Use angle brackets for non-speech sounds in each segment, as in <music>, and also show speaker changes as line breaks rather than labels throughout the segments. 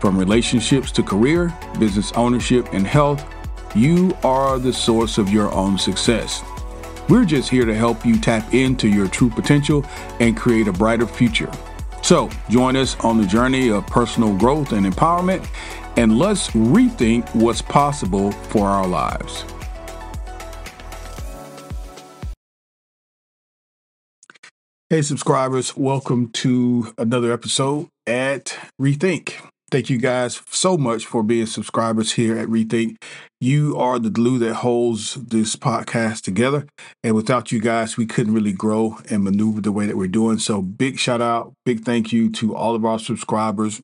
From relationships to career, business ownership, and health, you are the source of your own success. We're just here to help you tap into your true potential and create a brighter future. So, join us on the journey of personal growth and empowerment, and let's rethink what's possible for our lives. Hey, subscribers, welcome to another episode at Rethink. Thank you guys so much for being subscribers here at Rethink. You are the glue that holds this podcast together. And without you guys, we couldn't really grow and maneuver the way that we're doing. So, big shout out, big thank you to all of our subscribers.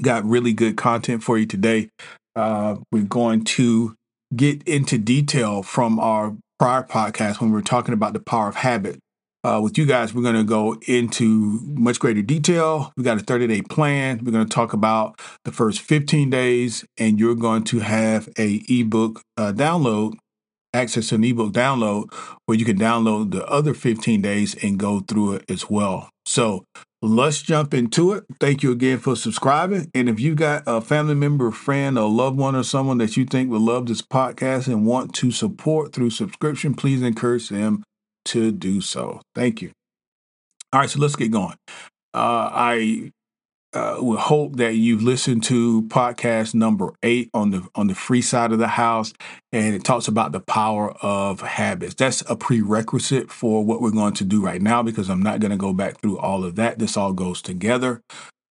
Got really good content for you today. Uh, we're going to get into detail from our prior podcast when we were talking about the power of habit. Uh, with you guys, we're going to go into much greater detail. We got a 30 day plan. We're going to talk about the first 15 days, and you're going to have a ebook uh, download, access to an ebook download, where you can download the other 15 days and go through it as well. So let's jump into it. Thank you again for subscribing. And if you got a family member, friend, a loved one, or someone that you think would love this podcast and want to support through subscription, please encourage them to do so. Thank you. All right, so let's get going. Uh, I uh, would hope that you've listened to podcast number eight on the on the free side of the house, and it talks about the power of habits. That's a prerequisite for what we're going to do right now because I'm not going to go back through all of that. This all goes together.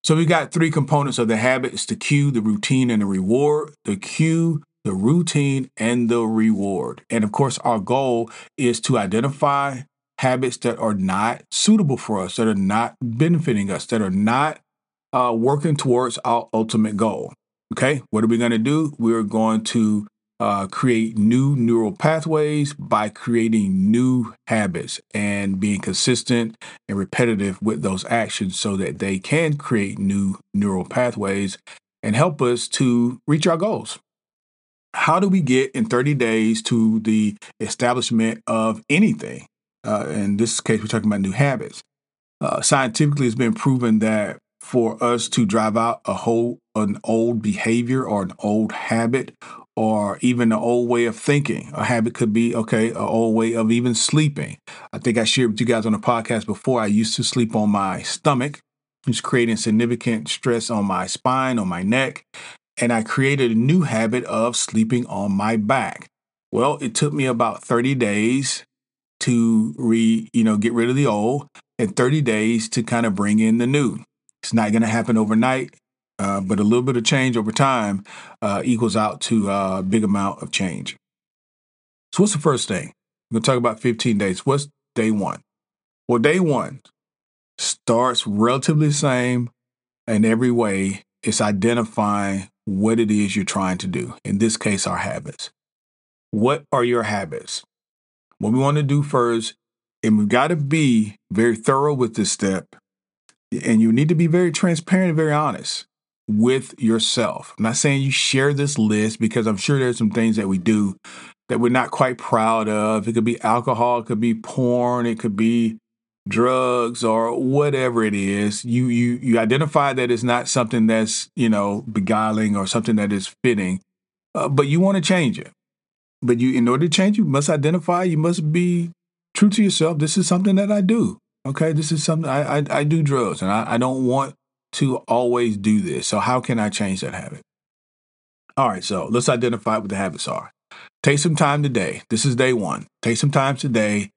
So we've got three components of the habit: it's the cue, the routine, and the reward. The cue the routine, and the reward. And of course, our goal is to identify habits that are not suitable for us, that are not benefiting us, that are not uh, working towards our ultimate goal. Okay, what are we going to do? We're going to uh, create new neural pathways by creating new habits and being consistent and repetitive with those actions so that they can create new neural pathways and help us to reach our goals how do we get in 30 days to the establishment of anything? Uh, in this case, we're talking about new habits. Uh, scientifically, it's been proven that for us to drive out a whole an old behavior or an old habit or even an old way of thinking. A habit could be okay, an old way of even sleeping. I think I shared with you guys on the podcast before. I used to sleep on my stomach, it's creating significant stress on my spine, on my neck and I created a new habit of sleeping on my back. Well, it took me about 30 days to re, you know, get rid of the old and 30 days to kind of bring in the new. It's not going to happen overnight, uh, but a little bit of change over time uh, equals out to a big amount of change. So, what's the first thing? We're going to talk about 15 days. What's day one? Well, day one starts relatively the same in every way. It's identifying what it is you're trying to do. In this case, our habits. What are your habits? What we want to do first, and we've got to be very thorough with this step, and you need to be very transparent and very honest with yourself. I'm not saying you share this list because I'm sure there's some things that we do that we're not quite proud of. It could be alcohol, it could be porn, it could be drugs or whatever it is you you you identify that it's not something that's you know beguiling or something that is fitting uh, but you want to change it. But you in order to change you must identify you must be true to yourself this is something that i do okay? This is something i i, I do drugs and I, I don't want to always do this so how can i change that habit? All right so let's identify what the habits are. Take some time today. This is day one. Take some time today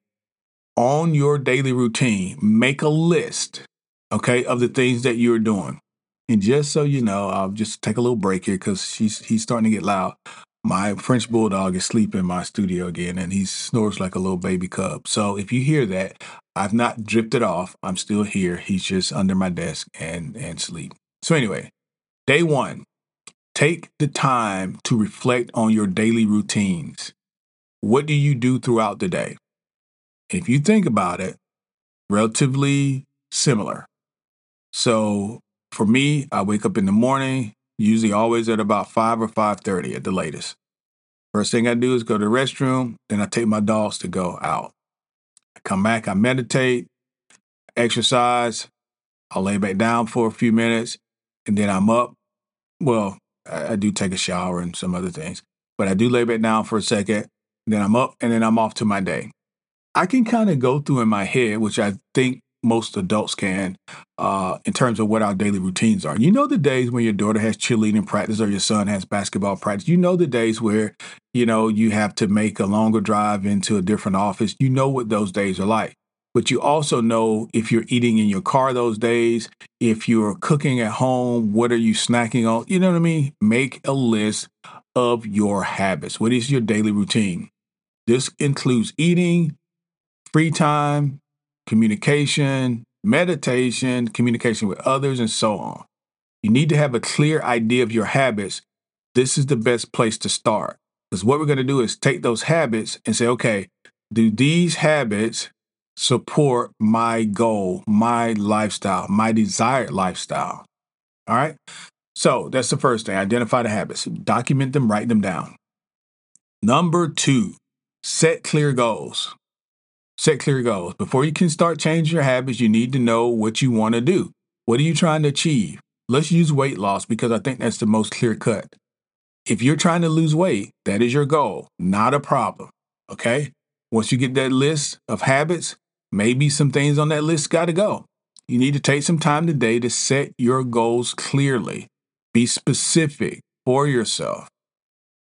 on your daily routine, make a list, okay, of the things that you're doing. And just so you know, I'll just take a little break here because she's he's starting to get loud. My French bulldog is sleeping in my studio again, and he snores like a little baby cub. So if you hear that, I've not drifted off. I'm still here. He's just under my desk and and sleep. So anyway, day one, take the time to reflect on your daily routines. What do you do throughout the day? If you think about it, relatively similar. So for me, I wake up in the morning, usually always at about 5 or 5:30 at the latest. First thing I do is go to the restroom, then I take my dogs to go out. I come back, I meditate, exercise, I'll lay back down for a few minutes, and then I'm up. Well, I, I do take a shower and some other things, but I do lay back down for a second, then I'm up, and then I'm off to my day. I can kind of go through in my head, which I think most adults can, uh, in terms of what our daily routines are. You know, the days when your daughter has cheerleading practice or your son has basketball practice. You know, the days where, you know, you have to make a longer drive into a different office. You know what those days are like. But you also know if you're eating in your car those days, if you're cooking at home, what are you snacking on? You know what I mean? Make a list of your habits. What is your daily routine? This includes eating, free time, communication, meditation, communication with others, and so on. You need to have a clear idea of your habits. This is the best place to start. Because what we're going to do is take those habits and say, okay, do these habits support my goal, my lifestyle, my desired lifestyle? All right. So that's the first thing. Identify the habits, document them, write them down. Number two, set clear goals. Set clear goals. Before you can start changing your habits, you need to know what you want to do. What are you trying to achieve? Let's use weight loss because I think that's the most clear cut. If you're trying to lose weight, that is your goal, not a problem. Okay? Once you get that list of habits, maybe some things on that list got to go. You need to take some time today to set your goals clearly. Be specific for yourself.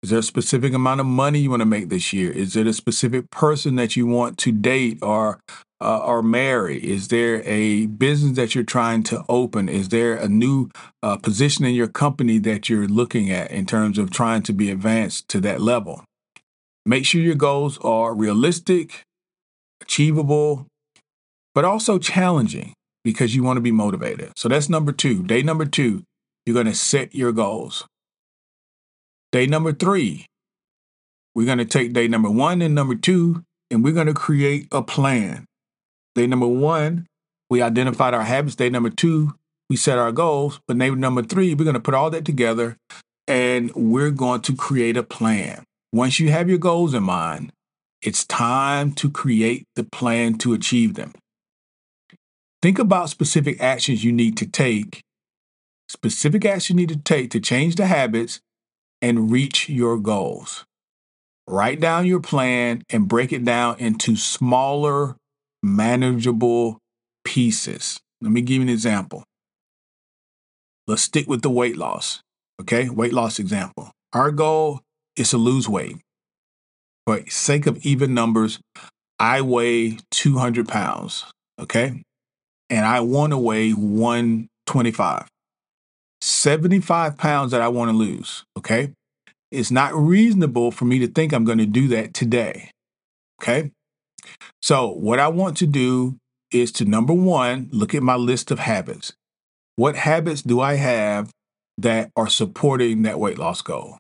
Is there a specific amount of money you want to make this year? Is it a specific person that you want to date or uh, or marry? Is there a business that you're trying to open? Is there a new uh, position in your company that you're looking at in terms of trying to be advanced to that level? Make sure your goals are realistic, achievable, but also challenging because you want to be motivated. So that's number two. Day number two, you're going to set your goals. Day number three, we're going to take day number one and number two, and we're going to create a plan. Day number one, we identified our habits. Day number two, we set our goals. But day number three, we're going to put all that together and we're going to create a plan. Once you have your goals in mind, it's time to create the plan to achieve them. Think about specific actions you need to take, specific actions you need to take to change the habits and reach your goals. Write down your plan and break it down into smaller, manageable pieces. Let me give you an example. Let's stick with the weight loss. Okay, weight loss example. Our goal is to lose weight. For sake of even numbers, I weigh 200 pounds. Okay, and I want to weigh 125. 75 pounds that I want to lose. Okay. It's not reasonable for me to think I'm going to do that today. Okay. So, what I want to do is to number one, look at my list of habits. What habits do I have that are supporting that weight loss goal?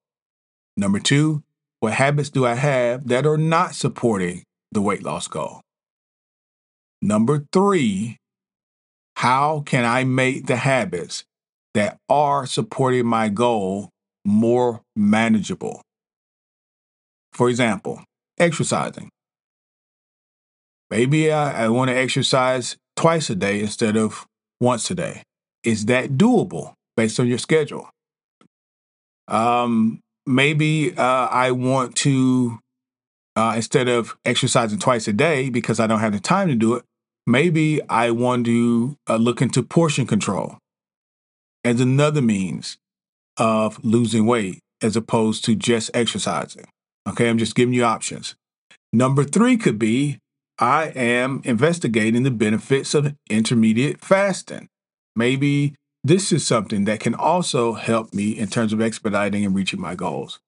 Number two, what habits do I have that are not supporting the weight loss goal? Number three, how can I make the habits that are supporting my goal more manageable. For example, exercising. Maybe I, I want to exercise twice a day instead of once a day. Is that doable based on your schedule? Um, maybe uh, I want to, uh, instead of exercising twice a day because I don't have the time to do it, maybe I want to uh, look into portion control as another means of losing weight as opposed to just exercising. Okay, I'm just giving you options. Number three could be I am investigating the benefits of intermediate fasting. Maybe this is something that can also help me in terms of expediting and reaching my goals.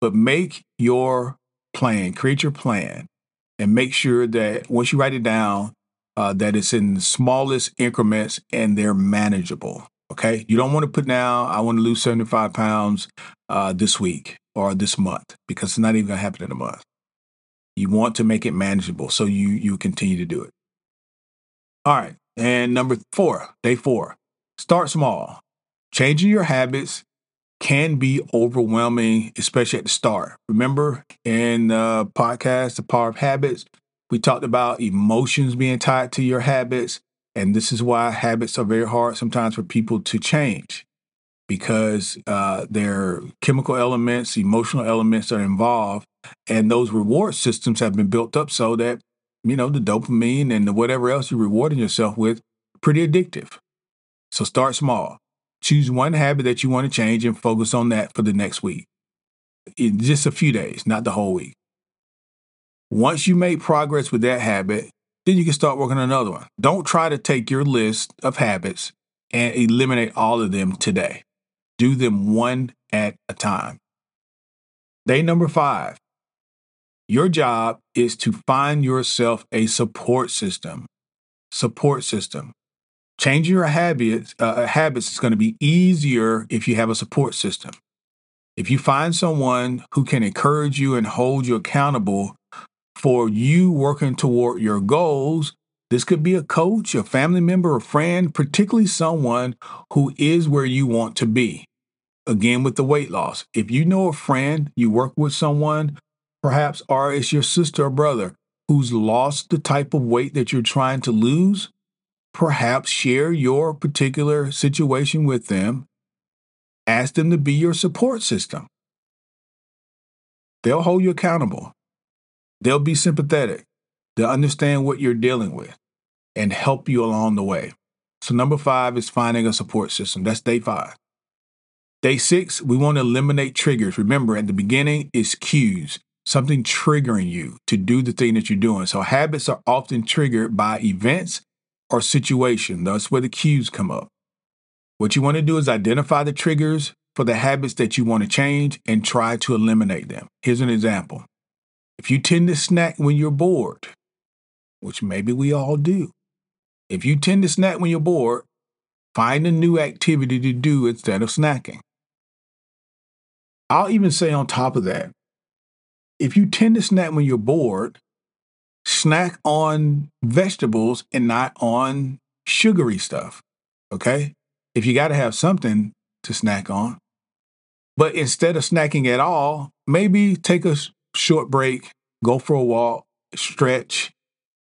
But make your plan, create your plan, and make sure that once you write it down, uh, that it's in the smallest increments and they're manageable. Okay. You don't want to put now, I want to lose 75 pounds uh, this week or this month because it's not even going to happen in a month. You want to make it manageable so you you continue to do it. All right. And number four, day four, start small. Changing your habits can be overwhelming, especially at the start. Remember in the podcast, The Power of Habits, we talked about emotions being tied to your habits. And this is why habits are very hard sometimes for people to change because uh, there are chemical elements, emotional elements are involved. And those reward systems have been built up so that, you know, the dopamine and the whatever else you're rewarding yourself with, pretty addictive. So start small. Choose one habit that you want to change and focus on that for the next week. In just a few days, not the whole week. Once you make progress with that habit, then you can start working on another one. Don't try to take your list of habits and eliminate all of them today. Do them one at a time. Day number five your job is to find yourself a support system. Support system. Changing your habits, uh, uh habits is going to be easier if you have a support system. If you find someone who can encourage you and hold you accountable for you working toward your goals, this could be a coach, a family member, a friend, particularly someone who is where you want to be. Again, with the weight loss, if you know a friend, you work with someone, perhaps, or it's your sister or brother who's lost the type of weight that you're trying to lose, perhaps share your particular situation with them. Ask them to be your support system. They'll hold you accountable. They'll be sympathetic. They'll understand what you're dealing with and help you along the way. So, number five is finding a support system. That's day five. Day six, we want to eliminate triggers. Remember, at the beginning, it's cues, something triggering you to do the thing that you're doing. So, habits are often triggered by events or situation. That's where the cues come up. What you want to do is identify the triggers for the habits that you want to change and try to eliminate them. Here's an example. If you tend to snack when you're bored, which maybe we all do, if you tend to snack when you're bored, find a new activity to do instead of snacking. I'll even say on top of that, if you tend to snack when you're bored, snack on vegetables and not on sugary stuff. Okay? If you got to have something to snack on. But instead of snacking at all, maybe take a short break, go for a walk, stretch,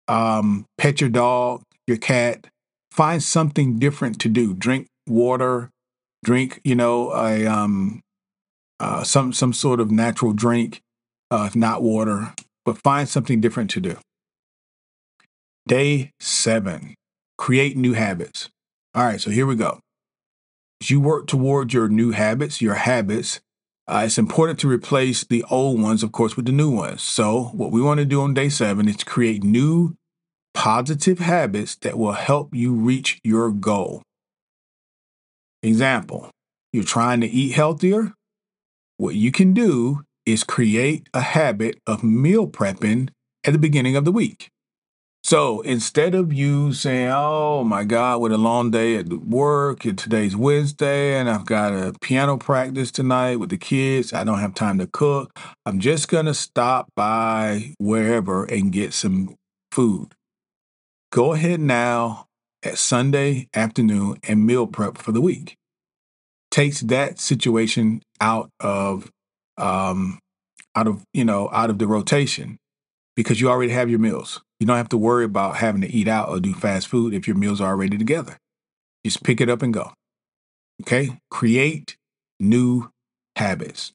um, pet your dog, your cat, find something different to do. Drink water, drink, you know, a um, uh, some some sort of natural drink, uh, if not water, but find something different to do. Day seven, create new habits. All right, so here we go. As you work towards your new habits, your habits, uh, it's important to replace the old ones, of course, with the new ones. So, what we want to do on day seven is create new positive habits that will help you reach your goal. Example, you're trying to eat healthier. What you can do is create a habit of meal prepping at the beginning of the week. So instead of you saying, oh my God, what a long day at work, and today's Wednesday, and I've got a piano practice tonight with the kids, I don't have time to cook, I'm just going to stop by wherever and get some food. Go ahead now at Sunday afternoon and meal prep for the week. Takes that situation out of um, out of you know out of the rotation because you already have your meals. You don't have to worry about having to eat out or do fast food if your meals are already together. Just pick it up and go. Okay? Create new habits.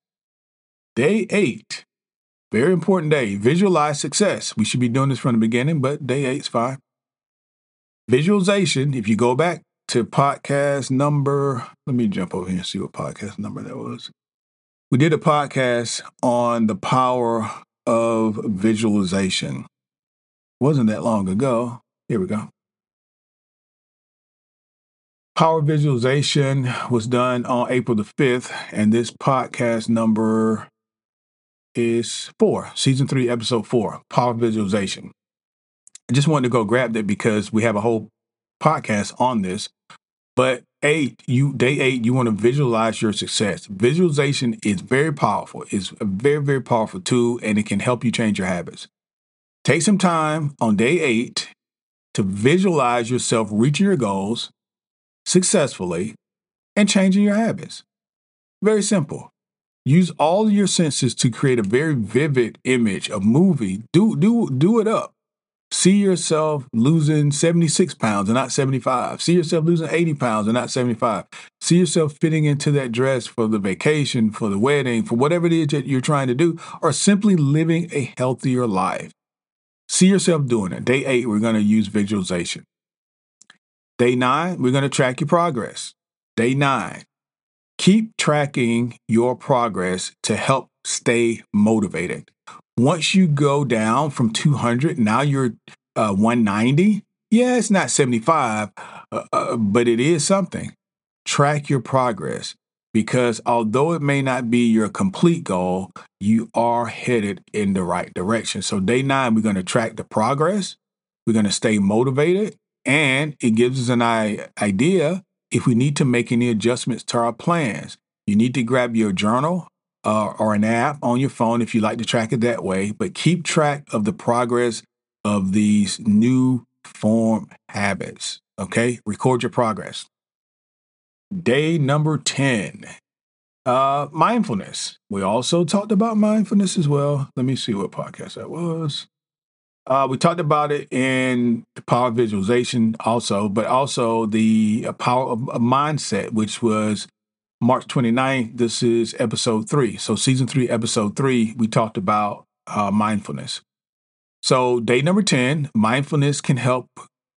Day eight, very important day. Visualize success. We should be doing this from the beginning, but day eight's fine. Visualization, if you go back to podcast number, let me jump over here and see what podcast number that was. We did a podcast on the power of visualization. Wasn't that long ago. Here we go. Power visualization was done on April the 5th, and this podcast number is four, season three, episode four, power visualization. I just wanted to go grab that because we have a whole podcast on this. But eight, you day eight, you want to visualize your success. Visualization is very powerful. It's a very, very powerful tool and it can help you change your habits. Take some time on day eight to visualize yourself reaching your goals successfully and changing your habits. Very simple. Use all your senses to create a very vivid image, a movie. Do do do it up. See yourself losing 76 pounds and not 75. See yourself losing 80 pounds and not 75. See yourself fitting into that dress for the vacation, for the wedding, for whatever it is that you're trying to do, or simply living a healthier life. See yourself doing it. Day eight, we're going to use visualization. Day nine, we're going to track your progress. Day nine, keep tracking your progress to help stay motivated. Once you go down from 200, now you're uh, 190. Yeah, it's not 75, uh, uh, but it is something. Track your progress because although it may not be your complete goal, you are headed in the right direction. So, day nine, we're going to track the progress. We're going to stay motivated, and it gives us an idea if we need to make any adjustments to our plans. You need to grab your journal uh, or an app on your phone if you like to track it that way, but keep track of the progress of these new form habits. Okay, record your progress. Day number 10 uh, mindfulness. We also talked about mindfulness as well. Let me see what podcast that was. Uh, we talked about it in the power visualization also, but also the uh, power of mindset, which was March 29th, this is episode three. So, season three, episode three, we talked about uh, mindfulness. So, day number 10, mindfulness can help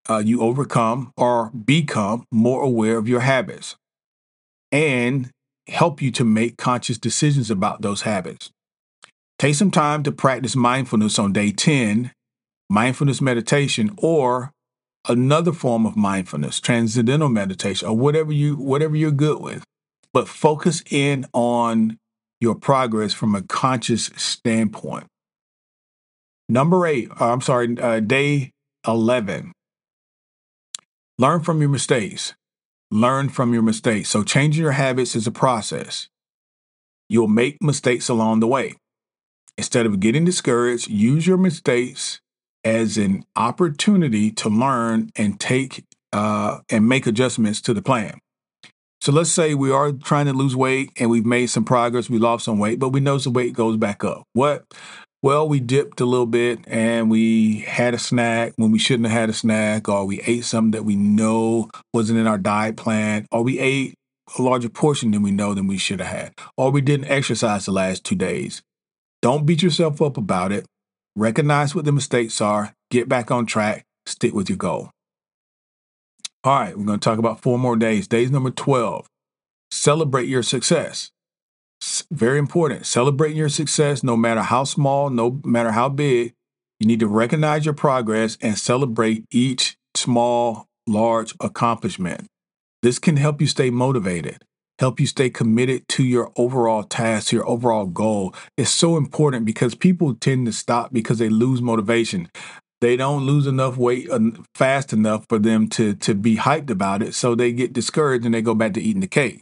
uh, you overcome or become more aware of your habits and help you to make conscious decisions about those habits. Take some time to practice mindfulness on day 10, mindfulness meditation, or another form of mindfulness, transcendental meditation, or whatever you whatever you're good with but focus in on your progress from a conscious standpoint. Number eight, uh, I'm sorry, uh, day 11. Learn from your mistakes. Learn from your mistakes. So, changing your habits is a process. You'll make mistakes along the way. Instead of getting discouraged, use your mistakes as an opportunity to learn and take uh, and make adjustments to the plan. So let's say we are trying to lose weight and we've made some progress, we lost some weight, but we know the weight goes back up. What? Well, we dipped a little bit and we had a snack when we shouldn't have had a snack, or we ate something that we know wasn't in our diet plan, or we ate a larger portion than we know than we should have had, or we didn't exercise the last two days. Don't beat yourself up about it. Recognize what the mistakes are, get back on track, stick with your goal. All right, we're going to talk about four more days. Days number 12. Celebrate your success. Very important. Celebrating your success, no matter how small, no matter how big. You need to recognize your progress and celebrate each small, large accomplishment. This can help you stay motivated, help you stay committed to your overall task, your overall goal. It's so important because people tend to stop because they lose motivation they don't lose enough weight fast enough for them to to be hyped about it so they get discouraged and they go back to eating the cake.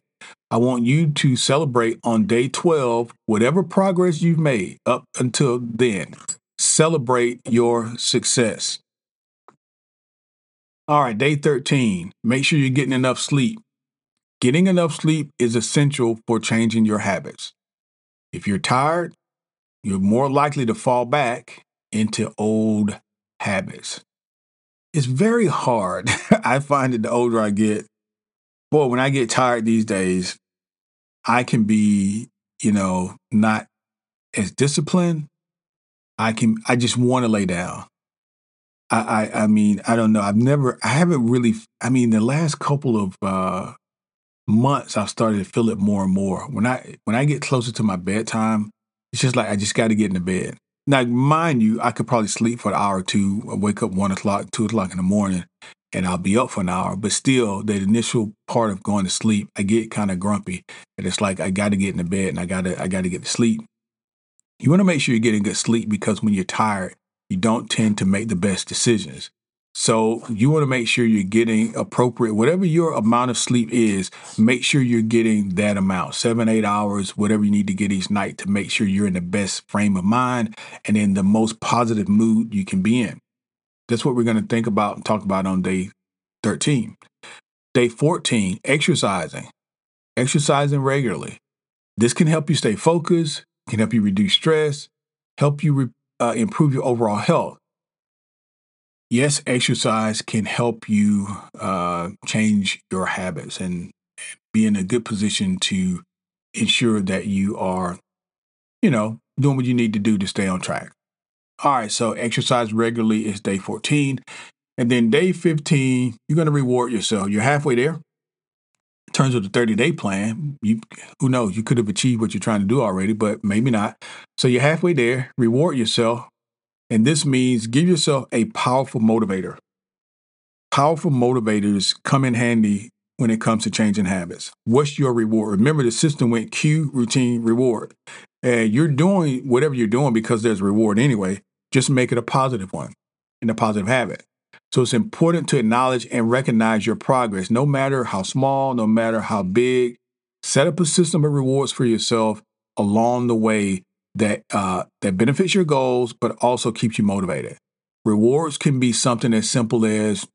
I want you to celebrate on day 12 whatever progress you've made up until then. Celebrate your success. All right day 13 make sure you're getting enough sleep. Getting enough sleep is essential for changing your habits. If you're tired you're more likely to fall back into old habits. It's very hard. <laughs> I find that the older I get, boy, when I get tired these days, I can be, you know, not as disciplined. I can, I just want to lay down. I, I, I mean, I don't know. I've never, I haven't really, I mean, the last couple of uh, months, I've started to feel it more and more. When I, when I get closer to my bedtime, it's just like I just got to get into bed. Now, mind you, I could probably sleep for an hour or two, I wake up one o'clock, two o'clock in the morning, and I'll be up for an hour. But still, the initial part of going to sleep, I get kind of grumpy, and it's like I got to get in the bed and I got to I got to get to sleep. You want to make sure you're getting good sleep because when you're tired, you don't tend to make the best decisions. So you want to make sure you're getting appropriate, whatever your amount of sleep is, make sure you're getting that amount, seven, eight hours, whatever you need to get each night to make sure you're in the best frame of mind and in the most positive mood you can be in. That's what we're going to think about and talk about on day 13. Day 14, exercising. Exercising regularly. This can help you stay focused, can help you reduce stress, help you re- uh, improve your overall health yes, exercise can help you uh, change your habits and be in a good position to ensure that you are, you know, doing what you need to do to stay on track. All right, so exercise regularly is day 14. And then day 15, you're going to reward yourself. You're halfway there. In terms of the 30 day plan, you who knows, you could have achieved what you're trying to do already, but maybe not. So you're halfway there. Reward yourself and this means give yourself a powerful motivator. Powerful motivators come in handy when it comes to changing habits. What's your reward? Remember, the system went cue, routine, reward. And you're doing whatever you're doing because there's reward anyway. Just make it a positive one and a positive habit. So it's important to acknowledge and recognize your progress, no matter how small, no matter how big. Set up a system of rewards for yourself along the way that uh, that benefits your goals, but also keeps you motivated. Rewards can be something as simple as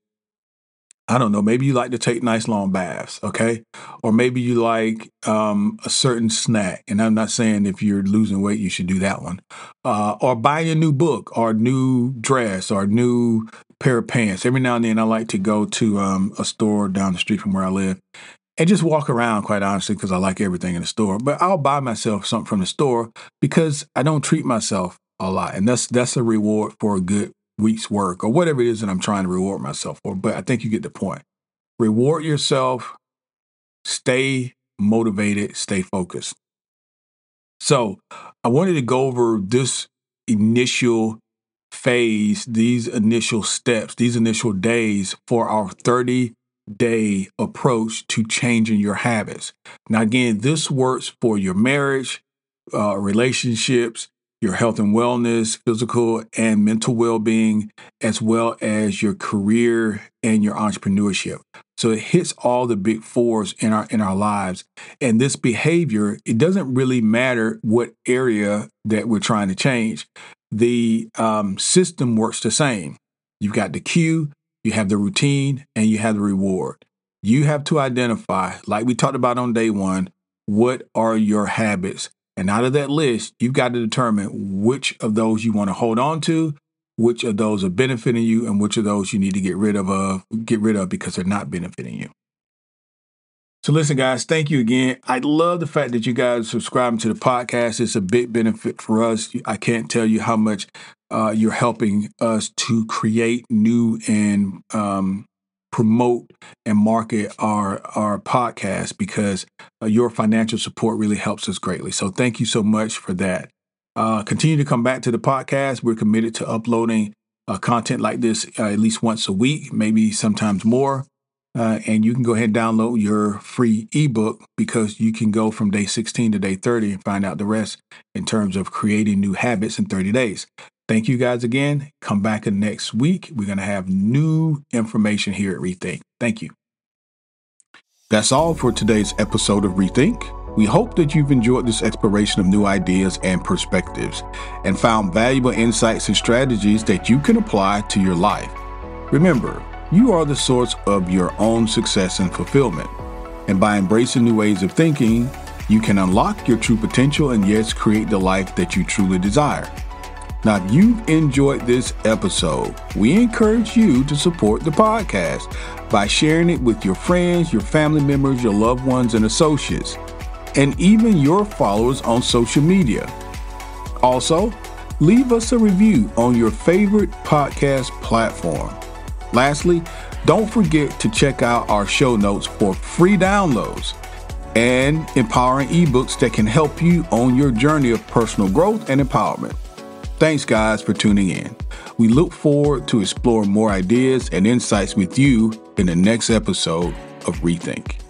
I don't know, maybe you like to take nice long baths, okay? Or maybe you like um, a certain snack. And I'm not saying if you're losing weight, you should do that one. Uh, or buying a new book or new dress or new pair of pants. Every now and then I like to go to um, a store down the street from where I live and just walk around, quite honestly, because I like everything in the store. But I'll buy myself something from the store because I don't treat myself a lot, and that's that's a reward for a good week's work or whatever it is that I'm trying to reward myself for. But I think you get the point. Reward yourself. Stay motivated. Stay focused. So I wanted to go over this initial phase, these initial steps, these initial days for our 30 day approach to changing your habits. Now, again, this works for your marriage, uh, relationships, your health and wellness, physical and mental well being, as well as your career and your entrepreneurship. So it hits all the big fours in our in our lives. And this behavior, it doesn't really matter what area that we're trying to change. The um, system works the same. You've got the cue, you have the routine, and you have the reward. You have to identify, like we talked about on day one, what are your habits? And out of that list, you've got to determine which of those you want to hold on to, which of those are benefiting you, and which of those you need to get rid of, uh, get rid of because they're not benefiting you. So listen, guys, thank you again. I love the fact that you guys are subscribing to the podcast. It's a big benefit for us. I can't tell you how much uh, you're helping us to create new and um, promote and market our our podcast because uh, your financial support really helps us greatly. So thank you so much for that. Uh, continue to come back to the podcast. We're committed to uploading uh, content like this uh, at least once a week, maybe sometimes more. Uh, and you can go ahead and download your free ebook because you can go from day 16 to day 30 and find out the rest in terms of creating new habits in 30 days. Thank you guys again. Come back next week. We're going to have new information here at Rethink. Thank you. That's all for today's episode of Rethink. We hope that you've enjoyed this exploration of new ideas and perspectives and found valuable insights and strategies that you can apply to your life. Remember, you are the source of your own success and fulfillment. And by embracing new ways of thinking, you can unlock your true potential and yes, create the life that you truly desire. Now, if you've enjoyed this episode, we encourage you to support the podcast by sharing it with your friends, your family members, your loved ones, and associates, and even your followers on social media. Also, leave us a review on your favorite podcast platform. Lastly, don't forget to check out our show notes for free downloads and empowering ebooks that can help you on your journey of personal growth and empowerment. Thanks, guys, for tuning in. We look forward to exploring more ideas and insights with you in the next episode of Rethink.